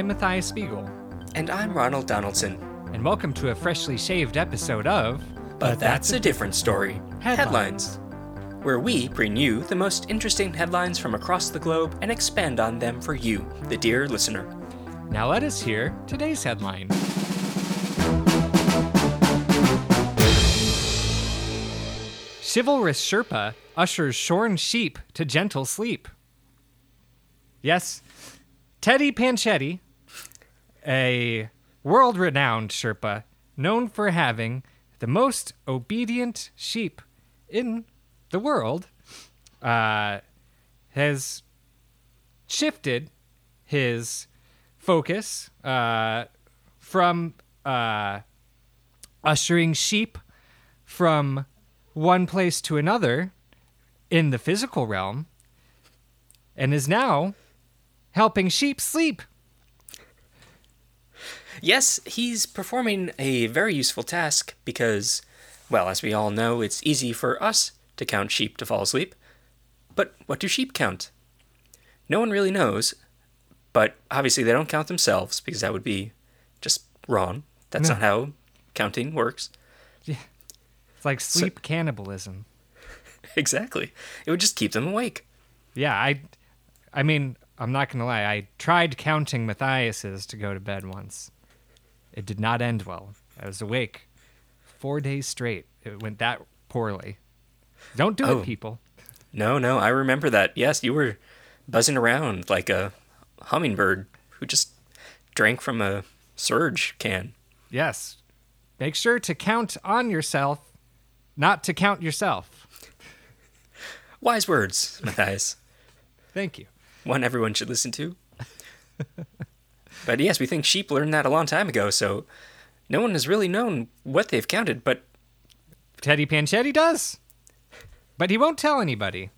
I'm Matthias Spiegel, And I'm Ronald Donaldson. and welcome to a freshly shaved episode of. But that's a different story. Headlines. Where we bring you the most interesting headlines from across the globe and expand on them for you, the dear listener. Now let us hear today's headline. Chivalrous Sherpa ushers shorn sheep to gentle sleep. Yes, Teddy Panchetti, a world renowned Sherpa known for having the most obedient sheep in the world, uh, has shifted his focus uh, from uh, ushering sheep from one place to another in the physical realm and is now helping sheep sleep. Yes, he's performing a very useful task because, well, as we all know, it's easy for us to count sheep to fall asleep. But what do sheep count? No one really knows, but obviously they don't count themselves because that would be just wrong. That's No. not how counting works. Yeah. It's like sleep cannibalism. Exactly. It would just keep them awake. Yeah, I I mean, I'm not going to lie. I tried counting Matthias's to go to bed once. It did not end well. I was awake 4 days straight. It went that poorly. Don't do Oh. it, people. No, no, I remember that. Yes, you were buzzing around like a hummingbird who just drank from a surge can. Yes. Make sure to count on yourself, not to count yourself. Wise words, Matthias. Thank you. One everyone should listen to. but yes, we think sheep learned that a long time ago, so no one has really known what they've counted, but Teddy Panchetti does. But he won't tell anybody.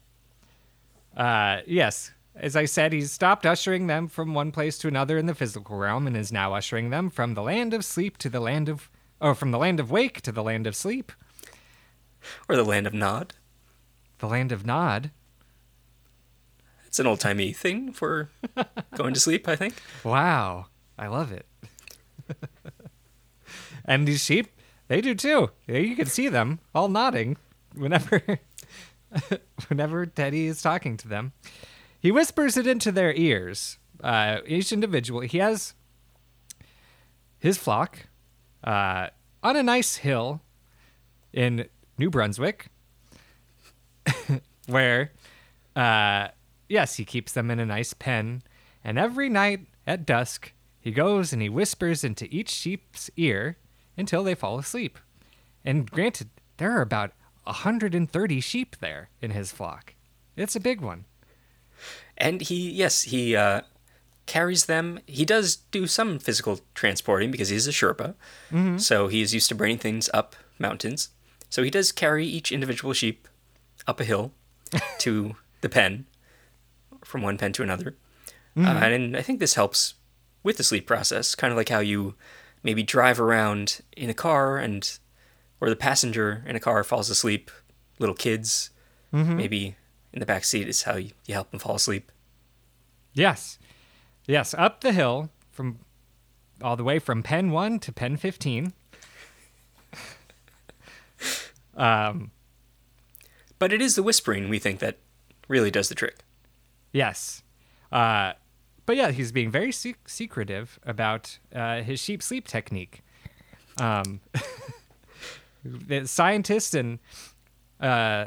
Uh, yes. As I said, he's stopped ushering them from one place to another in the physical realm and is now ushering them from the land of sleep to the land of. or from the land of wake to the land of sleep, or the land of Nod. the land of nod. It's an old timey thing for going to sleep, I think. Wow. I love it. and these sheep, they do too. You can see them all nodding whenever whenever Teddy is talking to them. He whispers it into their ears. Uh, each individual, he has his flock uh, on a nice hill in New Brunswick, where, uh, yes, he keeps them in a nice pen, and every night at dusk, he goes and he whispers into each sheep's ear until they fall asleep. And granted, there are about 130 sheep there in his flock. It's a big one. And he, yes, he uh, carries them. He does do some physical transporting because he's a Sherpa. So he is used to bringing things up mountains. So he does carry each individual sheep up a hill to the pen, from one pen to another. Uh, and I think this helps with the sleep process, kind of like how you maybe drive around in a car and or the passenger in a car falls asleep, little kids, maybe in the back seat is how you, you help them fall asleep. Yes. Yes, up the hill from all the way from pen 1 to pen 15. um, But it is the whispering we think that really does the trick. Yes. Uh, but yeah, he's being very se- secretive about uh, his sheep sleep technique. Um, scientists and uh,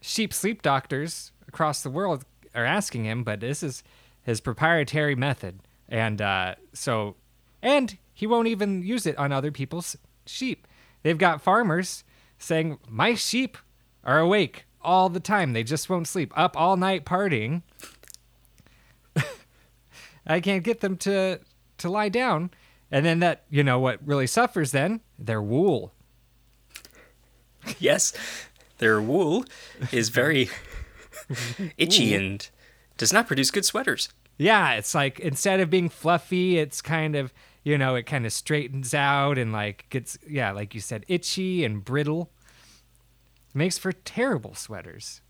sheep sleep doctors across the world are asking him, but this is his proprietary method, and uh, so, and he won't even use it on other people's sheep. They've got farmers saying, "My sheep are awake all the time; they just won't sleep, up all night partying. I can't get them to to lie down." And then that, you know, what really suffers then? Their wool. yes, their wool is very itchy and does not produce good sweaters. Yeah, it's like instead of being fluffy, it's kind of, you know, it kind of straightens out and like gets, yeah, like you said, itchy and brittle. Makes for terrible sweaters.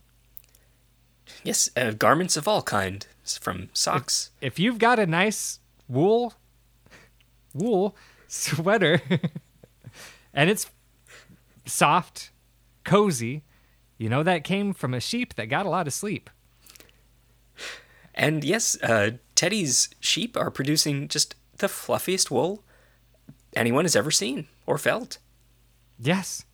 Yes, uh, garments of all kind, from socks. If you've got a nice wool wool sweater and it's soft, cozy. You know that came from a sheep that got a lot of sleep. And yes, uh, Teddy's sheep are producing just the fluffiest wool anyone has ever seen or felt. Yes.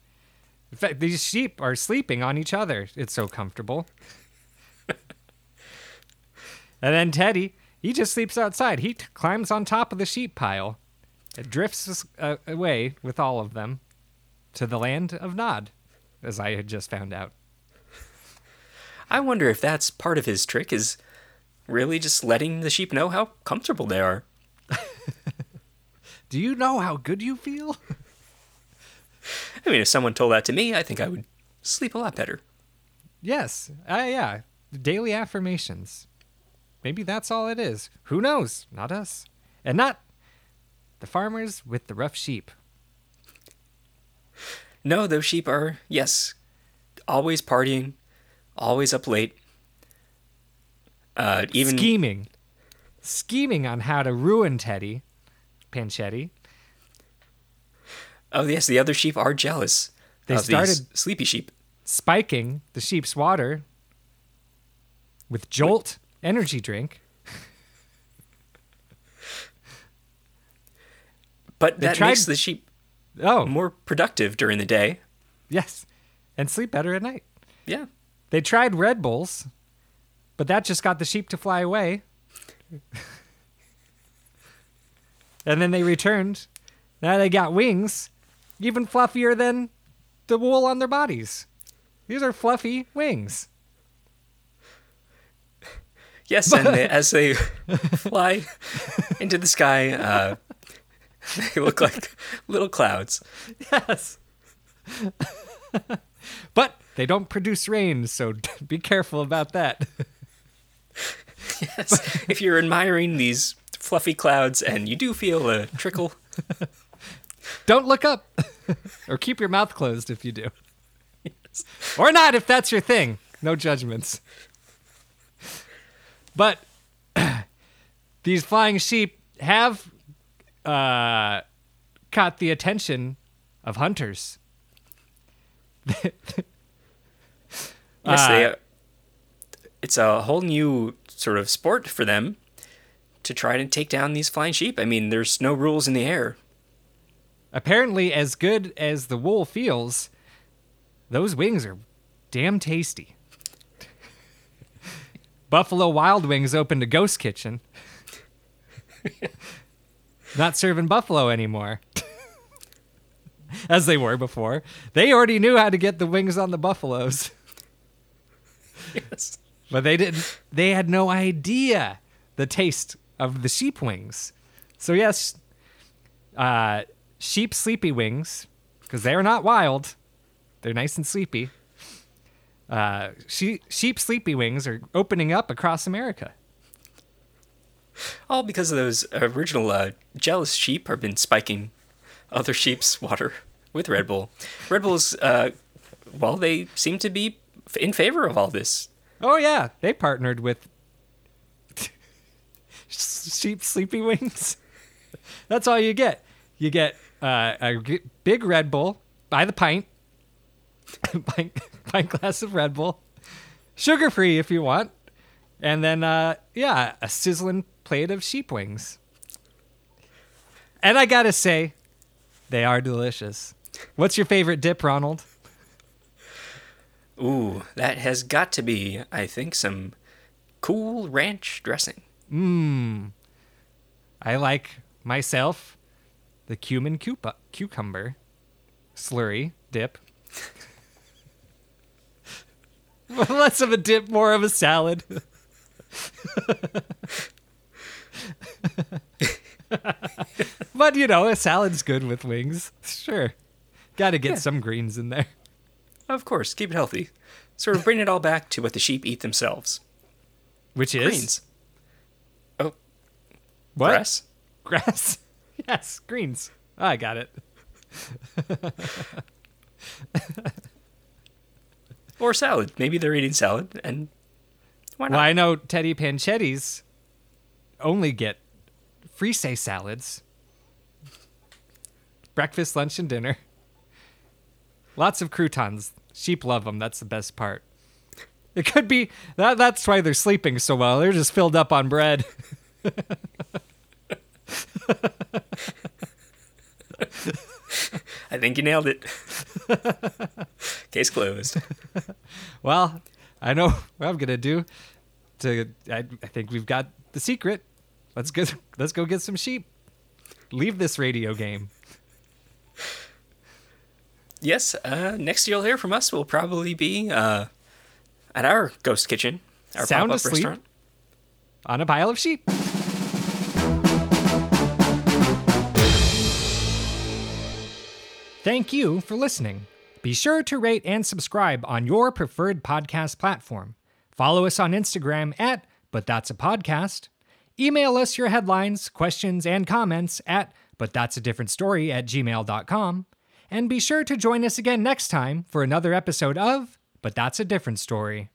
In fact, these sheep are sleeping on each other. It's so comfortable. and then Teddy, he just sleeps outside. He t- climbs on top of the sheep pile. It drifts uh, away with all of them to the land of Nod, as I had just found out. I wonder if that's part of his trick is really just letting the sheep know how comfortable they are. Do you know how good you feel? I mean, if someone told that to me, I think I would sleep a lot better. yes. Uh, yeah. Daily affirmations. Maybe that's all it is. Who knows? Not us. And not the farmers with the rough sheep. No, those sheep are, yes, always partying, always up late. Uh, even scheming, scheming on how to ruin Teddy Panchetti. Oh yes, the other sheep are jealous. They started- sleepy sheep. Spiking the sheep's water with Jolt energy drink. But They that tried- makes the sheep Oh, more productive during the day. yes, and sleep better at night. Yeah. They tried Red Bulls, but that just got the sheep to fly away. and then they returned. Now they got wings, even fluffier than the wool on their bodies. These are fluffy wings. Yes, and they, as they fly into the sky, uh, they look like little clouds. Yes. but they don't produce rain, so be careful about that. Yes, if you're admiring these fluffy clouds and you do feel a trickle, Don't look up. or keep your mouth closed if you do. Or not if that's your thing. No judgments. But these flying sheep have uh, caught the attention of hunters. yes, they, Uh, uh, it's a whole new sort of sport for them to try to take down these flying sheep. I mean, there's no rules in the air. Apparently, as good as the wool feels, those wings are damn tasty. Buffalo Wild Wings opened a ghost kitchen. Not serving buffalo anymore. as they were before. They already knew how to get the wings on the buffaloes, Yes. but they didn't they had no idea the taste of the sheep wings. So yes, uh sheep sleepy wings because they're not wild. They're nice and sleepy. Uh, she, sheep sleepy wings are opening up across America. All because of those original uh, jealous sheep have been spiking other sheep's water with Red Bull. Red Bull's, uh, well, they seem to be in favor of all this. Oh yeah, they partnered with sheep sleepy wings. That's all you get. You get uh, a big Red Bull by the pint, pint, pint glass of Red Bull, sugar free if you want, and then uh, yeah, a sizzling plate of sheep wings. And I gotta say, they are delicious. What's your favorite dip, Ronald? Ooh, that has got to be, I think, some cool ranch dressing. Mmm. I like myself the cumin cupa- cucumber slurry dip. Less of a dip, more of a salad. but you know, a salad's good with wings. Sure. Got to get Yeah. some greens in there. Of course, keep it healthy. Sort of bring it all back to what the sheep eat themselves. Which is Greens. Oh, what? grass? Grass. yes, greens. Oh, ah, I got it. Or salad. Maybe they're eating salad, and why not? Well, I know Teddy Panchetti's only get frise salads, breakfast, lunch, and dinner. Lots of croutons. Sheep love them. That's the best part. It could be that. That's why they're sleeping so well. They're just filled up on bread. I think you nailed it. Case closed. Well, I know what I'm gonna do. To I, I think we've got the secret. Let's go. Let's go get some sheep. Leave this radio game. Yes, uh, next you'll hear from us will probably be uh, at our ghost kitchen, our Sound pop-up asleep. restaurant. on a pile of sheep. Thank you for listening. Be sure to rate and subscribe on your preferred podcast platform. Follow us on Instagram at But That's a Podcast. Email us your headlines, questions, and comments at But That's a Different Story at gmail.com. And be sure to join us again next time for another episode of But That's a Different Story.